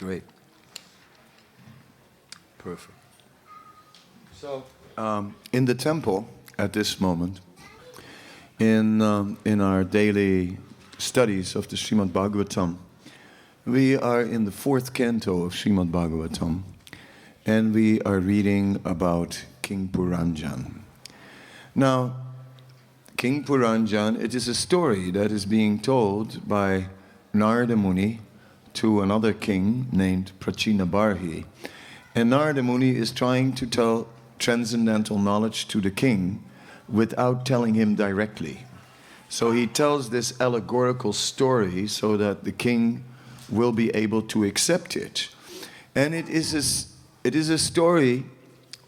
Great. Perfect. So, um, in the temple at this moment, in, um, in our daily studies of the Srimad Bhagavatam, we are in the fourth canto of Srimad Bhagavatam, and we are reading about King Puranjan. Now, King Puranjan, it is a story that is being told by Narada Muni to another king named Prachinabarhi. And Narada Muni is trying to tell transcendental knowledge to the king without telling him directly. So he tells this allegorical story so that the king will be able to accept it. And it is a, it is a story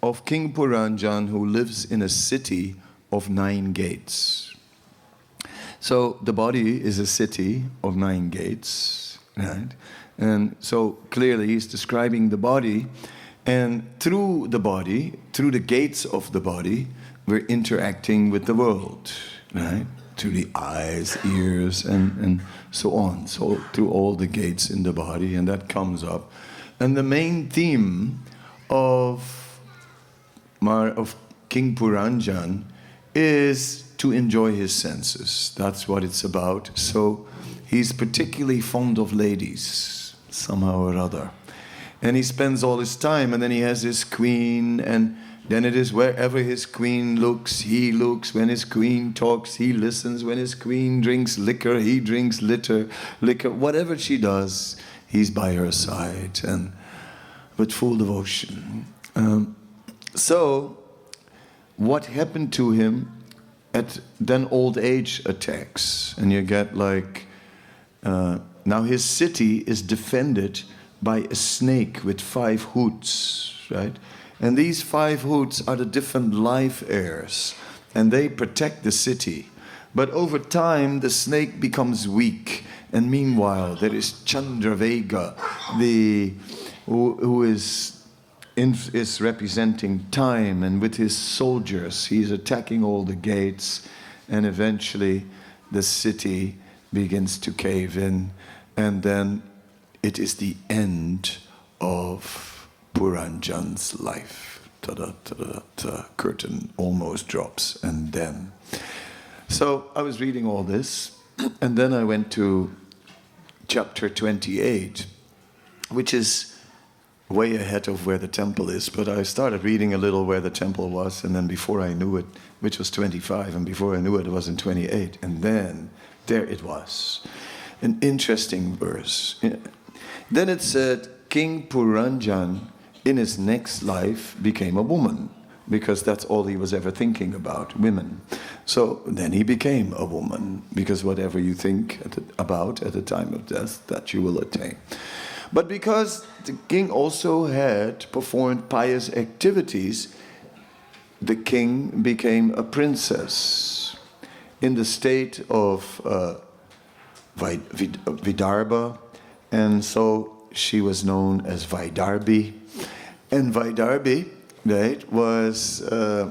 of King Puranjan who lives in a city of nine gates. So the body is a city of nine gates, right? And so clearly he's describing the body, and through the body, through the gates of the body, we're interacting with the world, right? Through the eyes, ears, and, and so on. So through all the gates in the body, and that comes up. And the main theme of, Mar, of King Puranjan is to enjoy his senses. That's what it's about. So he's particularly fond of ladies, somehow or other. And he spends all his time, and then he has his queen, and then it is wherever his queen looks, he looks. When his queen talks, he listens. When his queen drinks liquor, he drinks litter, liquor. Whatever she does, he's by her side, and with full devotion. Um, so, what happened to him at then old age attacks and you get like uh, now his city is defended by a snake with five hoods right? And these five hoods are the different life airs and they protect the city. But over time the snake becomes weak and meanwhile there is chandravega the who, who is is representing time, and with his soldiers, he's attacking all the gates, and eventually the city begins to cave in, and then it is the end of Puranjan's life. Ta-da, ta-da, ta, curtain almost drops, and then. So I was reading all this, and then I went to chapter 28, which is way ahead of where the temple is, but I started reading a little where the temple was, and then before I knew it, which was 25, and before I knew it, it was in 28, and then there it was. An interesting verse. Then it said, King Puranjan in his next life became a woman, because that's all he was ever thinking about women. So then he became a woman, because whatever you think about at the time of death, that you will attain. But because the king also had performed pious activities, the king became a princess in the state of uh, Vidarbha, and so she was known as Vaidarbi. And Vaidarbi, right, was uh,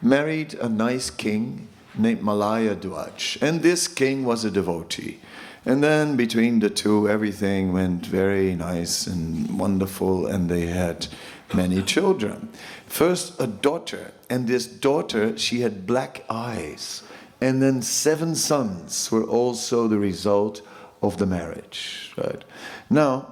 married a nice king named Malaya Dwaj. And this king was a devotee. And then between the two, everything went very nice and wonderful, and they had many children. First, a daughter, and this daughter, she had black eyes. And then seven sons were also the result of the marriage. Right? Now,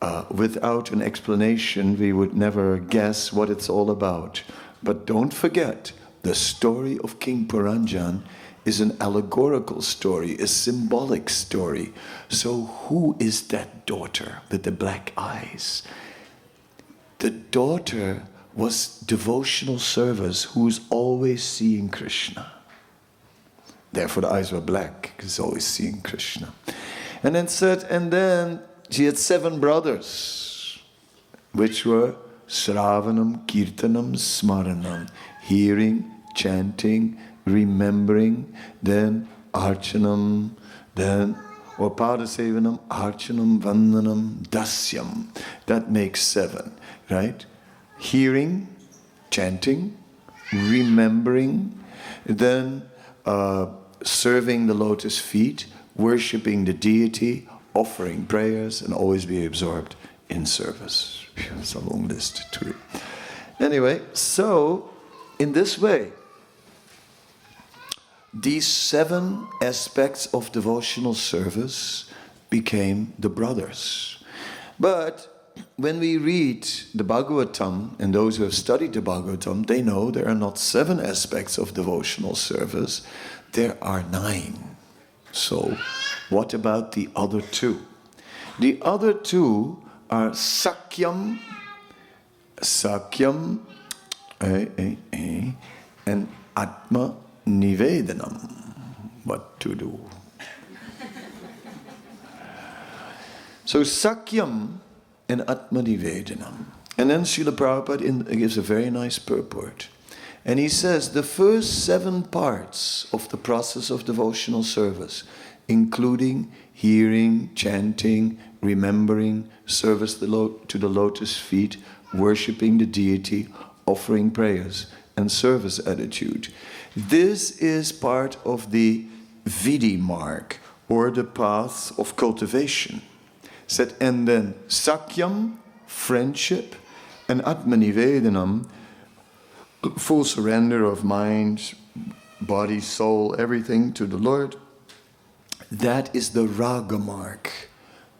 uh, without an explanation, we would never guess what it's all about. But don't forget, the story of King Puranjan is an allegorical story, a symbolic story. So, who is that daughter with the black eyes? The daughter was devotional service who's always seeing Krishna. Therefore, the eyes were black, because always seeing Krishna. And then said, and then she had seven brothers, which were Sravanam, Kirtanam, Smaranam, hearing, chanting, remembering, then archanam, then or padasevanam, archanam, vandanam, dasyam. That makes seven, right? Hearing, chanting, remembering, then uh, serving the lotus feet, worshipping the deity, offering prayers, and always be absorbed in service. It's a long list too. Anyway, so in this way, these seven aspects of devotional service became the brothers. But when we read the Bhagavatam, and those who have studied the Bhagavatam, they know there are not seven aspects of devotional service, there are nine. So, what about the other two? The other two are Sakyam, Sakyam, eh, eh, eh, and Atma Nivedanam. What to do? so Sakyam and Atma. And then Srila Prabhupada in, gives a very nice purport. And he says the first seven parts of the process of devotional service, including hearing, chanting, remembering, service to the lotus feet, worshipping the deity, offering prayers, and service attitude. This is part of the Vidhi mark, or the path of cultivation. Said, and then Sakyam, friendship, and Atmanivedanam, full surrender of mind, body, soul, everything to the Lord. That is the Raga mark,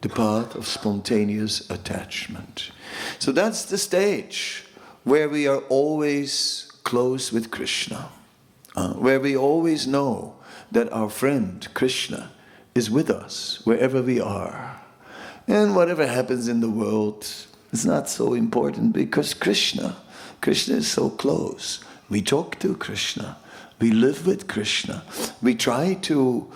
the path of spontaneous attachment. So that's the stage where we are always close with Krishna, uh, where we always know that our friend Krishna is with us wherever we are. And whatever happens in the world is not so important because Krishna, Krishna is so close. We talk to Krishna, we live with Krishna, we try to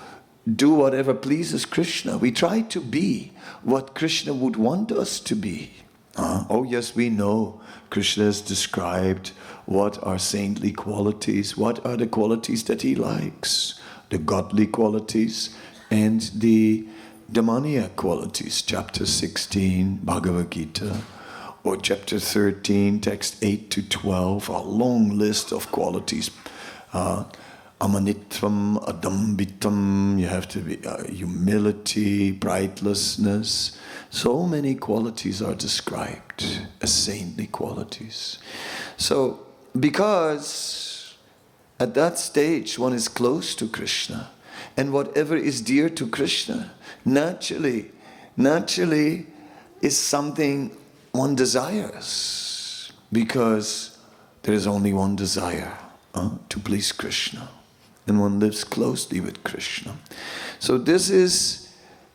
do whatever pleases Krishna, we try to be what Krishna would want us to be. Uh, oh, yes, we know Krishna has described what are saintly qualities, what are the qualities that he likes, the godly qualities and the demoniac qualities. Chapter 16, Bhagavad Gita, or chapter 13, text 8 to 12, a long list of qualities. Uh, amanitvam, adambitam, you have to be uh, humility, brightlessness. So many qualities are described as saintly qualities. So, because at that stage one is close to Krishna, and whatever is dear to Krishna, naturally, naturally is something one desires, because there is only one desire uh, to please Krishna and one lives closely with Krishna. So this is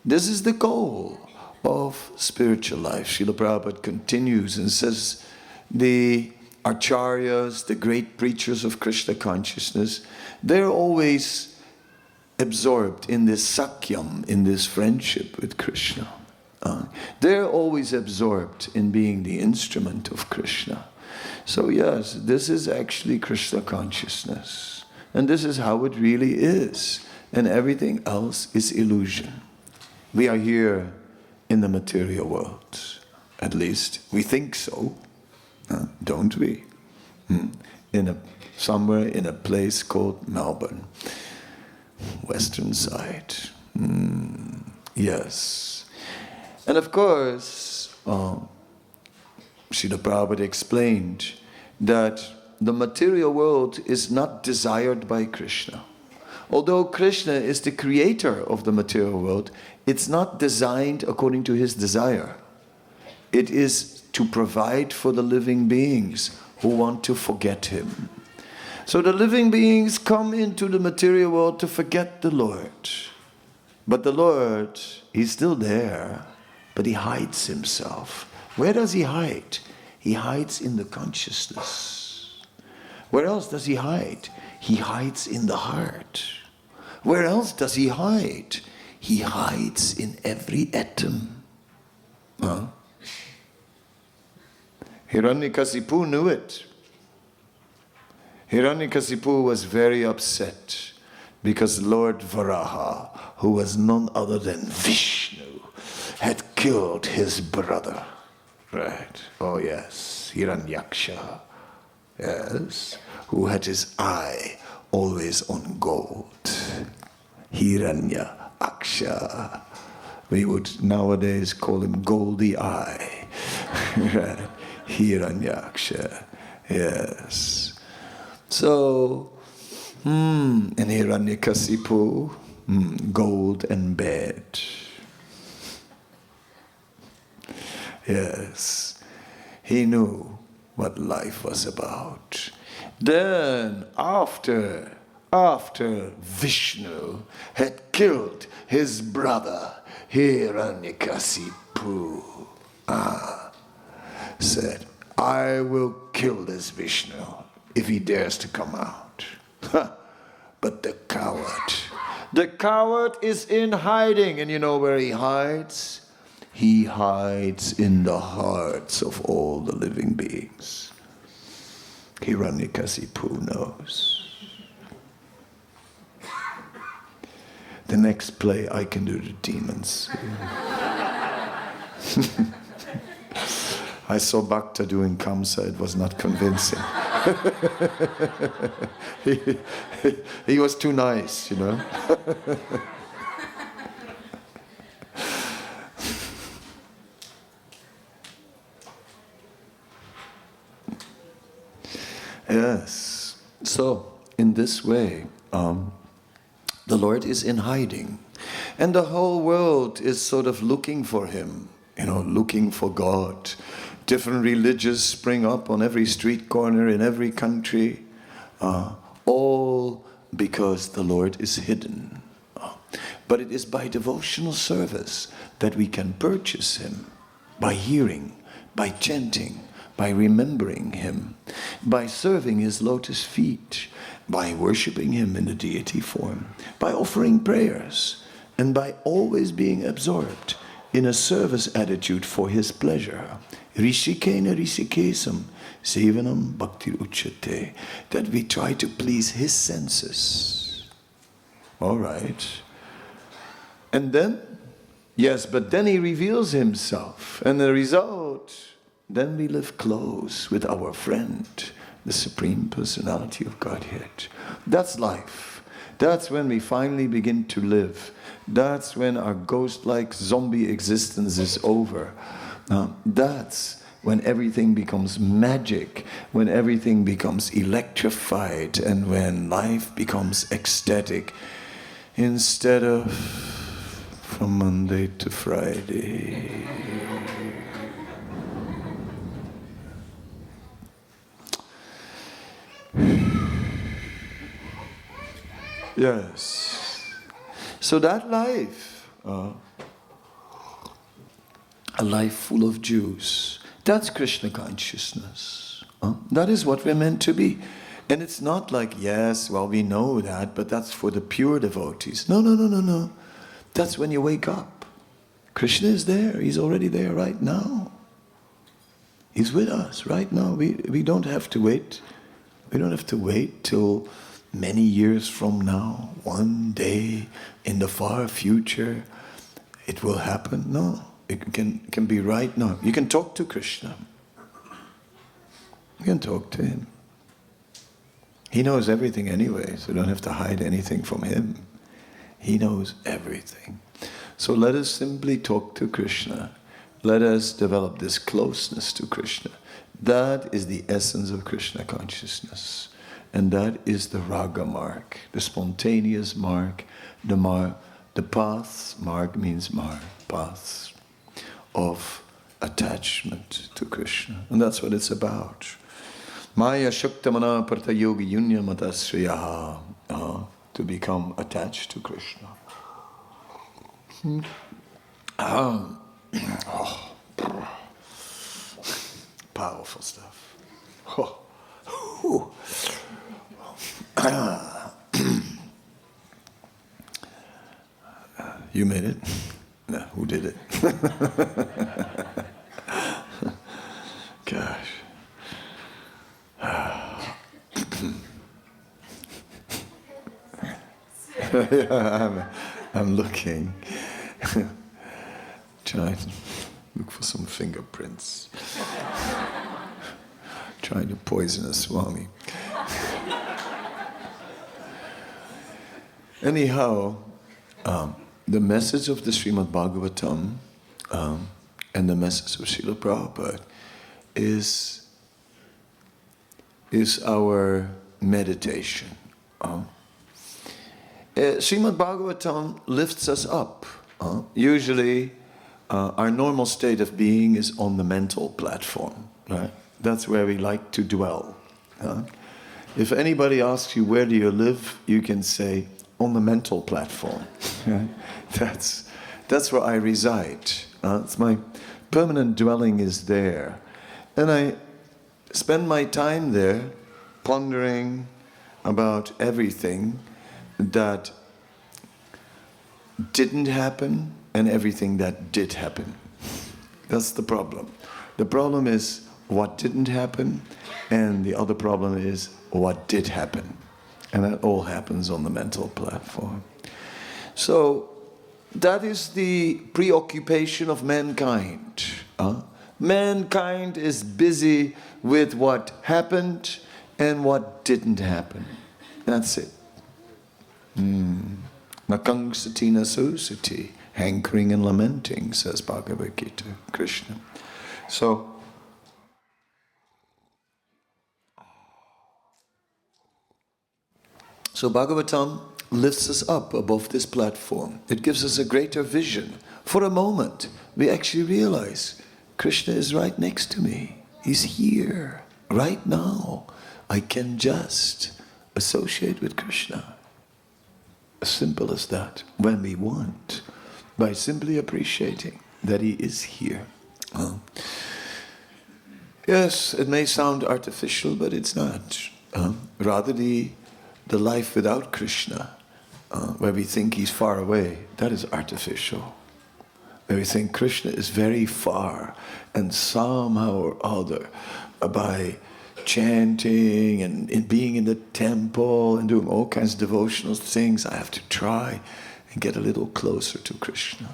this is the goal of spiritual life. Srila Prabhupada continues and says the acharyas, the great preachers of Krishna consciousness, they're always absorbed in this sakyam, in this friendship with Krishna. Uh, they're always absorbed in being the instrument of Krishna. So, yes, this is actually Krishna consciousness. And this is how it really is. And everything else is illusion. We are here in the material world. At least we think so, uh, don't we? Hmm. In a, somewhere in a place called Melbourne, western side. Hmm. Yes. And of course, uh, Srila Prabhupada explained that the material world is not desired by Krishna. Although Krishna is the creator of the material world, it's not designed according to his desire. It is to provide for the living beings who want to forget him. So the living beings come into the material world to forget the Lord. But the Lord, he's still there, but he hides himself. Where does he hide? He hides in the consciousness. Where else does he hide? He hides in the heart. Where else does he hide? He hides in every atom. Huh? Hiranyakasipu knew it. Hiranyakasipu was very upset because Lord Varaha, who was none other than Vishnu, had killed his brother. Right. Oh, yes. Hiranyaksha. Yes. Who had his eye always on gold. Hiranya Aksha. We would nowadays call him Goldie Eye. right? Hiranyaksha. Yes. So, hmm, and Hiranyakasipu, hmm, gold and bed. Yes. He knew what life was about. Then, after, after Vishnu had killed his brother Hiranyakasipu, ah, said, I will kill this Vishnu if he dares to come out. but the coward, the coward is in hiding, and you know where he hides? He hides in the hearts of all the living beings. Hiranyakasipu knows. The next play I can do the demons. I saw Bhakta doing Kamsa, it was not convincing. he, he, was too nice, you know. Yes. So, in this way, um, the Lord is in hiding. And the whole world is sort of looking for Him, you know, looking for God. Different religions spring up on every street corner in every country, uh, all because the Lord is hidden. Uh, but it is by devotional service that we can purchase Him, by hearing, by chanting, by remembering Him, by serving His lotus feet, by worshiping Him in the deity form, by offering prayers, and by always being absorbed in a service attitude for His pleasure. Rishikena Rishikesam Sevanam Bhakti Uchate, that we try to please His senses. All right. And then, yes, but then He reveals Himself, and the result then we live close with our friend, the Supreme Personality of Godhead. That's life. That's when we finally begin to live. That's when our ghost like zombie existence is over. That's when everything becomes magic, when everything becomes electrified, and when life becomes ecstatic instead of from Monday to Friday. Yes. So that life, uh, a life full of juice, that's Krishna consciousness. Uh, that is what we're meant to be. And it's not like, yes, well, we know that, but that's for the pure devotees. No, no, no, no, no. That's when you wake up. Krishna is there. He's already there right now. He's with us right now. We, we don't have to wait. We don't have to wait till many years from now, one day in the far future, it will happen. No, it can, can be right now. You can talk to Krishna. You can talk to him. He knows everything anyway, so you don't have to hide anything from him. He knows everything. So let us simply talk to Krishna. Let us develop this closeness to Krishna. That is the essence of Krishna consciousness. And that is the raga mark, the spontaneous mark, the mar, the path, mark means mar, path of attachment to Krishna. And that's what it's about. Maya Shuktamana Parta Yogi Yunya Matasriyaha, uh, to become attached to Krishna. Hmm. Um, oh, powerful stuff. Oh. you made it? No, who did it? Gosh. I'm, I'm looking, trying to look for some fingerprints, trying to poison a Swami. Anyhow, um, the message of the Srimad Bhagavatam um, and the message of Srila Prabhupada is, is our meditation. Uh, Srimad Bhagavatam lifts us up. Uh, usually, uh, our normal state of being is on the mental platform, right? That's where we like to dwell. If anybody asks you where do you live, you can say on the mental platform. That's that's where I reside. Uh, it's my permanent dwelling is there, and I spend my time there, pondering about everything that didn't happen and everything that did happen. That's the problem. The problem is what didn't happen, and the other problem is what did happen. And that all happens on the mental platform. So, that is the preoccupation of mankind. Uh, mankind is busy with what happened and what didn't happen. That's it. Nakang satina susati, hankering and lamenting, says Bhagavad Gita, Krishna. So, so Bhagavatam lifts us up above this platform. It gives us a greater vision. For a moment, we actually realize Krishna is right next to me. He's here, right now. I can just associate with Krishna. As simple as that, when we want, by simply appreciating that He is here. Yes, it may sound artificial, but it's not. Uh, rather, the, the life without Krishna, uh, where we think He's far away, that is artificial. Where we think Krishna is very far, and somehow or other, uh, by chanting and, and being in the temple and doing all kinds of devotional things, I have to try and get a little closer to Krishna.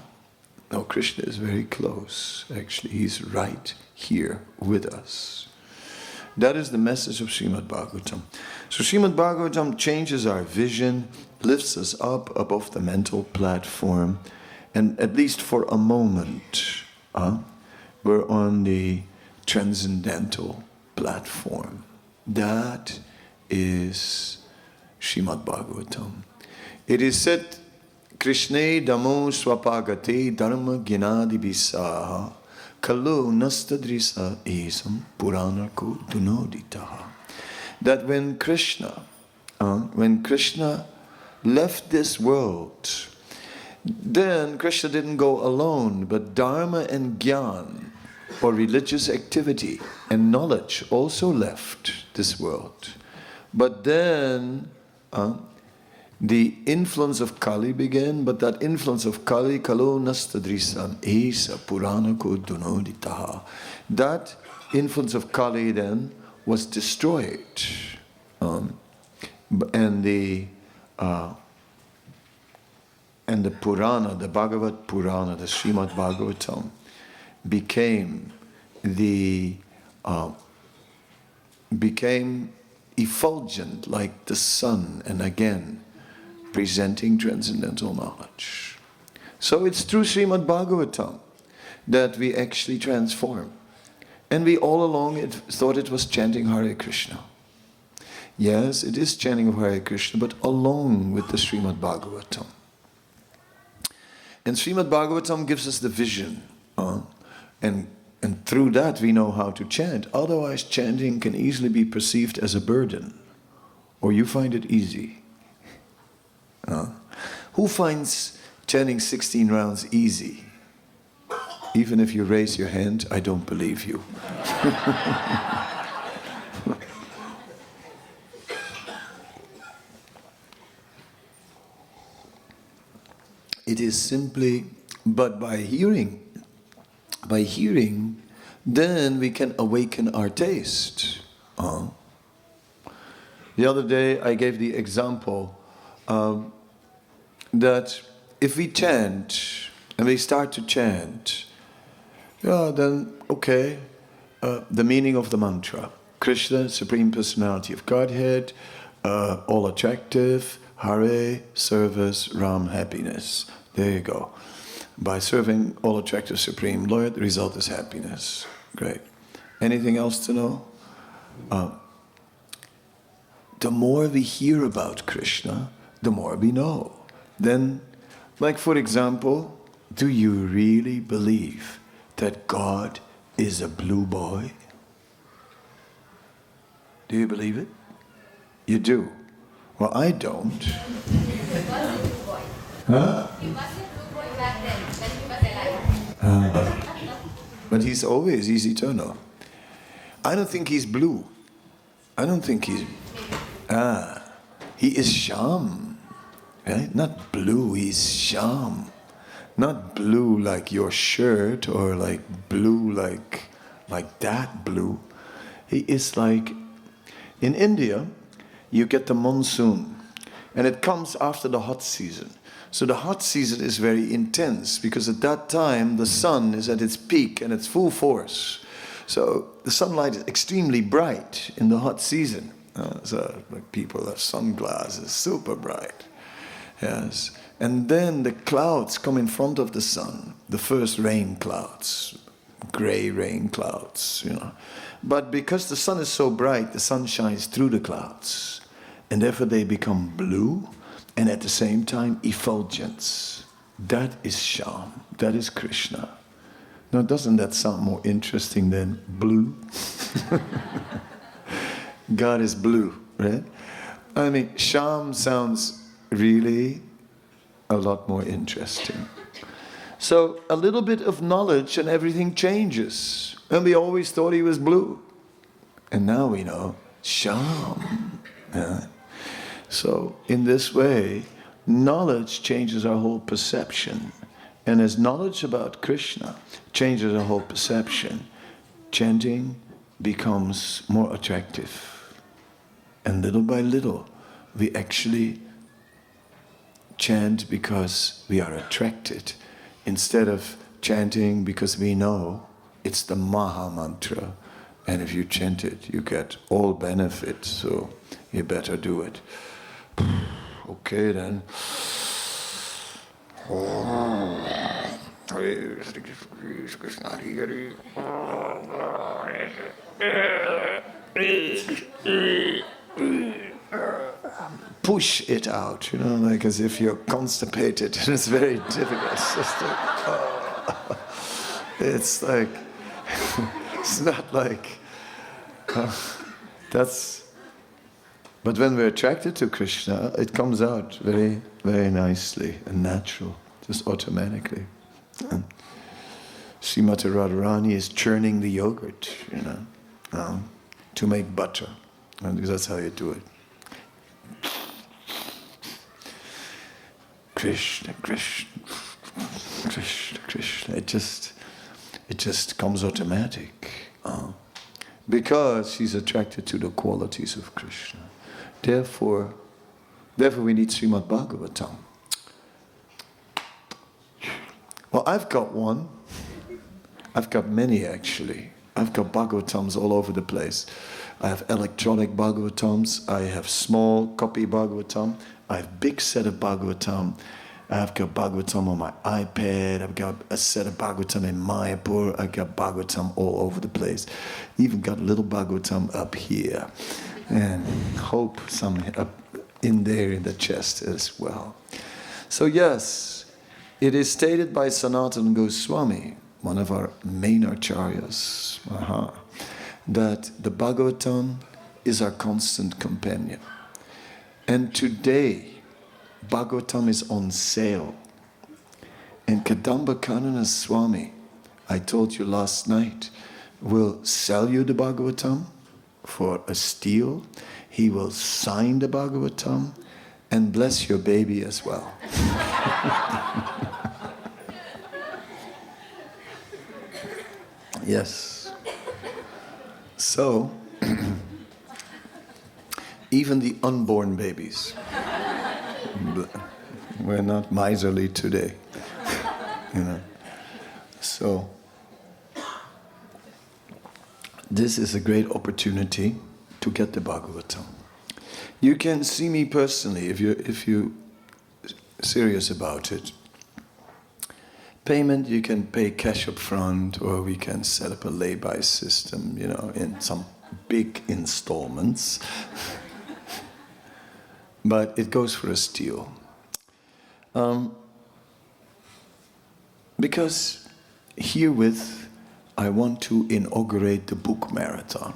No, Krishna is very close. Actually, he's right here with us. That is the message of Srimad Bhagavatam. So Srimad Bhagavatam changes our vision, lifts us up above the mental platform, and at least for a moment, uh, we're on the transcendental platform. That is Srimad Bhagavatam. It is said, Krishna damo swapagate dharma ginadi bisaha kalu nastadrisa esam puranako dunoditaha. That when Krishna, uh, when Krishna left this world, then Krishna didn't go alone, but Dharma and Gyan or religious activity and knowledge also left this world. But then uh, the influence of Kali began, but that influence of Kali, Kalo Nastadrisam, Esa Puranako Dunoditaha, that influence of Kali then was destroyed. Um, and the uh, and the Purana, the Bhagavad Purana, the Srimad Bhagavatam, became the uh, became effulgent like the sun and again presenting transcendental knowledge. So it's through Srimad Bhagavatam that we actually transform. And we all along it, thought it was chanting Hare Krishna. Yes, it is chanting of Hare Krishna, but along with the Srimad Bhagavatam. And Srimad Bhagavatam gives us the vision. Uh, and, and through that, we know how to chant. Otherwise, chanting can easily be perceived as a burden. Or you find it easy. Uh, who finds chanting 16 rounds easy? Even if you raise your hand, I don't believe you. it is simply, but by hearing by hearing, then we can awaken our taste. Uh, the other day I gave the example um, that if we chant and we start to chant, yeah, then okay, uh, the meaning of the mantra Krishna, Supreme Personality of Godhead, uh, all attractive, Hare, service, Ram, happiness. There you go. By serving all attractive Supreme Lord, the result is happiness. Great. Anything else to know? Uh, the more we hear about Krishna, the more we know. Then, like for example, do you really believe that God is a blue boy? Do you believe it? You do. Well, I don't. Huh? Uh, but he's always, he's eternal. I don't think he's blue. I don't think he's. Ah, he is Shyam. Right? Not blue, he's Shyam. Not blue like your shirt or like blue like like that blue. He is like in India, you get the monsoon, and it comes after the hot season. So the hot season is very intense because at that time the sun is at its peak and its full force. So the sunlight is extremely bright in the hot season. Uh, so like people have sunglasses, super bright. Yes. And then the clouds come in front of the sun, the first rain clouds, gray rain clouds, you know. But because the sun is so bright, the sun shines through the clouds. And therefore they become blue and at the same time effulgence. That is Shyam. That is Krishna. Now, doesn't that sound more interesting than blue? God is blue, right? I mean, Shyam sounds really a lot more interesting. So, a little bit of knowledge and everything changes. And we always thought he was blue. And now we know Shyam. Yeah. So, in this way, knowledge changes our whole perception. And as knowledge about Krishna changes our whole perception, chanting becomes more attractive. And little by little, we actually chant because we are attracted instead of chanting because we know it's the Maha Mantra. And if you chant it, you get all benefits, so you better do it. Okay then. Push it out, you know, like as if you're constipated, and it's very difficult. It's, just like, oh. it's like, it's not like, uh, that's but when we're attracted to Krishna, it comes out very, very nicely and natural, just automatically. And Srimati Radharani is churning the yogurt, you know, um, to make butter. And that's how you do it. Krishna, Krishna, Krishna, Krishna. It just, it just comes automatic. Uh, because she's attracted to the qualities of Krishna. Therefore, therefore we need Srimad Bhagavatam. Well, I've got one. I've got many actually. I've got Bhagavatams all over the place. I have electronic Bhagavatams. I have small copy Bhagavatam. I have big set of Bhagavatam. I've got Bhagavatam on my iPad. I've got a set of Bhagavatam in Mayapur. I've got Bhagavatam all over the place. Even got a little Bhagavatam up here and hope some up in there in the chest as well. So, yes, it is stated by Sanatana Goswami, one of our main acharyas, uh-huh, that the Bhagavatam is our constant companion. And today, Bhagavatam is on sale. And Kadamba Kanana Swami, I told you last night, will sell you the Bhagavatam for a steal. He will sign the Bhagavatam and bless your baby as well. yes. So, even the unborn babies, we're not miserly today. you know. So, this is a great opportunity to get the Bhagavatam. You can see me personally if you if you serious about it. Payment you can pay cash up front, or we can set up a lay-by system, you know, in some big installments. but it goes for a steal. Um, because herewith I want to inaugurate the book marathon.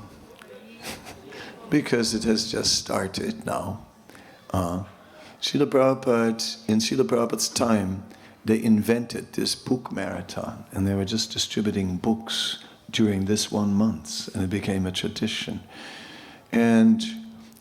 because it has just started now. Uh, Srila Prabhupada, in Srila Prabhupada's time, they invented this book marathon and they were just distributing books during this one month and it became a tradition. And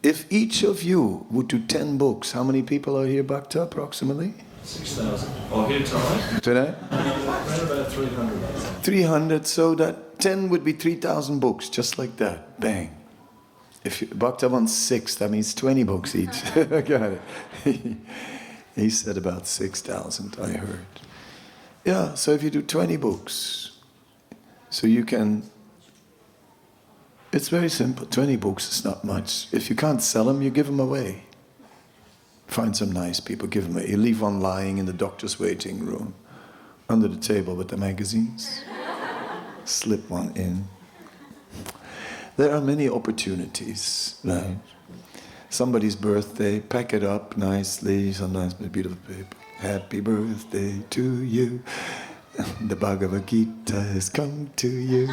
if each of you would do 10 books, how many people are here, Bhakta, approximately? 6,000. Oh, here tonight? Today? Around about 300. 300, so that 10 would be 3,000 books, just like that. Bang. If you, Bhakta wants six, that means 20 books each. Got it. he said about 6,000, I heard. Yeah, so if you do 20 books, so you can. It's very simple. 20 books is not much. If you can't sell them, you give them away. Find some nice people, give them away. You leave one lying in the doctor's waiting room under the table with the magazines. Slip one in. There are many opportunities, right? Somebody's birthday, pack it up nicely, sometimes with beautiful paper. Happy birthday to you. The Bhagavad Gita has come to you.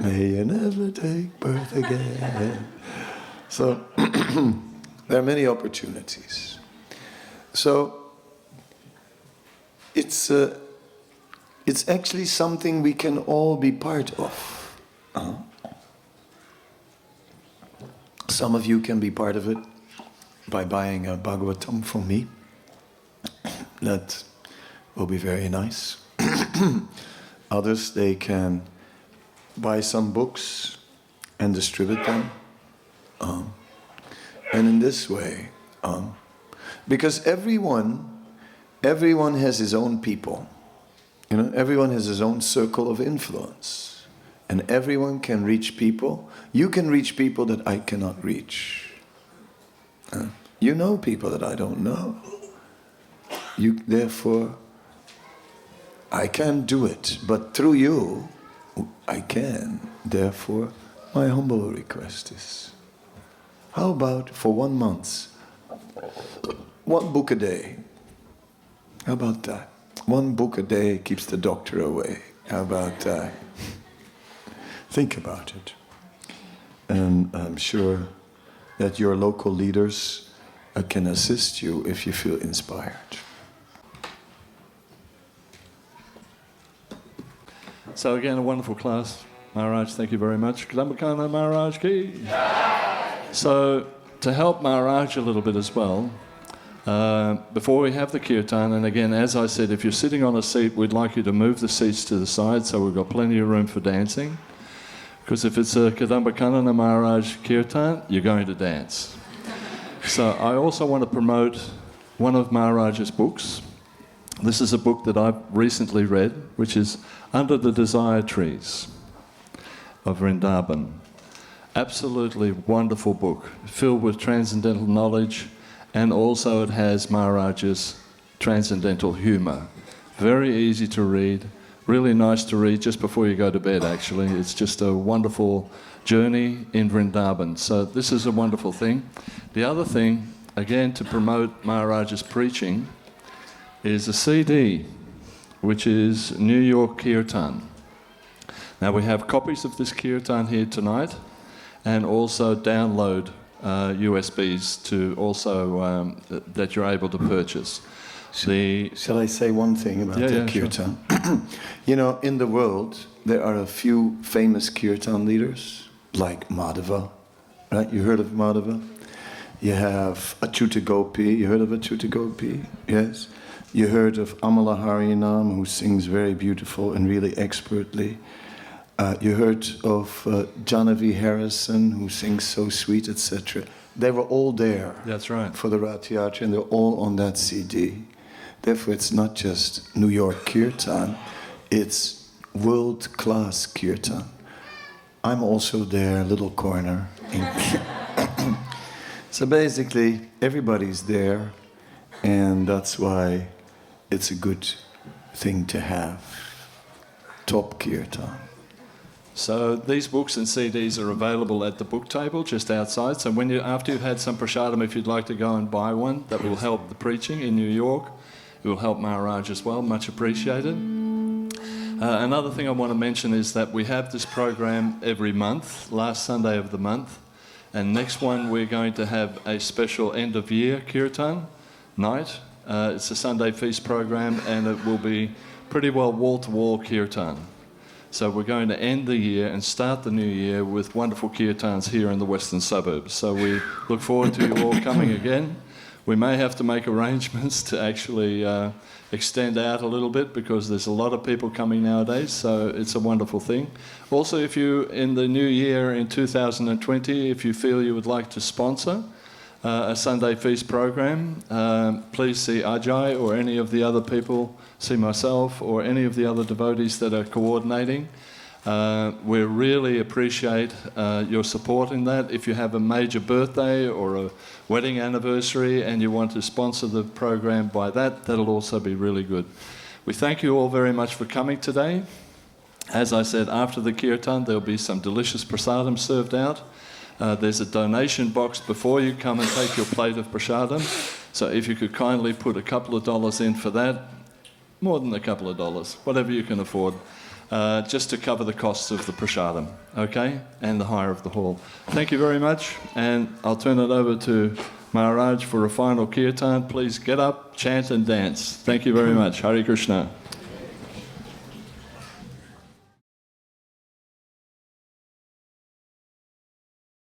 May you never take birth again. So, there are many opportunities. So, it's, uh, it's actually something we can all be part of. Some of you can be part of it by buying a Bhagavatam from me. That will be very nice. Others, they can buy some books and distribute them. Um, and in this way, um, because everyone, everyone has his own people. You know, everyone has his own circle of influence. And everyone can reach people. You can reach people that I cannot reach. Uh, you know people that I don't know. You, therefore, I can't do it, but through you, I can. Therefore, my humble request is how about for one month, one book a day? How about that? One book a day keeps the doctor away. How about that? Think about it. And I'm sure that your local leaders uh, can assist you if you feel inspired. So again, a wonderful class. Maharaj, thank you very much. Kadamba Kanana Maharaj ki. So to help Maharaj a little bit as well, uh, before we have the kirtan, and again, as I said, if you're sitting on a seat, we'd like you to move the seats to the side so we've got plenty of room for dancing. Because if it's a Kadamba Kanana Maharaj kirtan, you're going to dance. So I also want to promote one of Maharaj's books. This is a book that I've recently read, which is Under the Desire Trees of Vrindavan. Absolutely wonderful book, filled with transcendental knowledge, and also it has Maharaj's transcendental humour. Very easy to read, really nice to read just before you go to bed, actually. It's just a wonderful journey in Vrindavan. So, this is a wonderful thing. The other thing, again, to promote Maharaj's preaching, is a CD, which is New York Kirtan. Now, we have copies of this Kirtan here tonight and also download uh, USBs to also um, th- that you're able to purchase. The Shall I say one thing about Yeah, the yeah, sure. kirtan? you know, in the world, there are a few famous kirtan leaders, like Madhava, right? You heard of Madhava? You have Achyuta Gopi. You heard of Achyuta Gopi? Yes. You heard of Amala Harinam, who sings very beautiful and really expertly. Uh, you heard of uh, Jahnavi Harrison, who sings so sweet, etc. They were all there that's right. for the Rath Yatra, and they're all on that CD. Therefore, it's not just New York Kirtan, it's world class Kirtan. I'm also there, little corner. in- so basically, everybody's there, and that's why it's a good thing to have. Top kirtan. So these books and CDs are available at the book table just outside. So when you, after you've had some prasadam, if you'd like to go and buy one, that will help the preaching in New York. It will help Maharaj as well. Much appreciated. Uh, another thing I want to mention is that we have this program every month, last Sunday of the month. And next one, we're going to have a special end of year kirtan night. Uh, it's a Sunday feast program, and it will be pretty well wall to wall kirtan. So we're going to end the year and start the new year with wonderful kirtans here in the western suburbs. So we look forward to you all coming again. We may have to make arrangements to actually uh, extend out a little bit because there's a lot of people coming nowadays, so it's a wonderful thing. Also, if you, in the new year in 2020, if you feel you would like to sponsor uh, a Sunday Feast program, um, please see Ajay or any of the other people, see myself or any of the other devotees that are coordinating. Uh, we really appreciate uh, your support in that. If you have a major birthday or a wedding anniversary and you want to sponsor the program by that, that'll also be really good. We thank you all very much for coming today. As I said, after the kirtan, there'll be some delicious prasadam served out. Uh, there's a donation box before you come and take your plate of prasadam. So if you could kindly put a couple of dollars in for that, more than a couple of dollars, whatever you can afford, uh, just to cover the costs of the prasadam, okay, and the hire of the hall. Thank you very much, and I'll turn it over to Maharaj for a final kirtan. Please get up, chant, and dance. Thank you very much. Hare Krishna.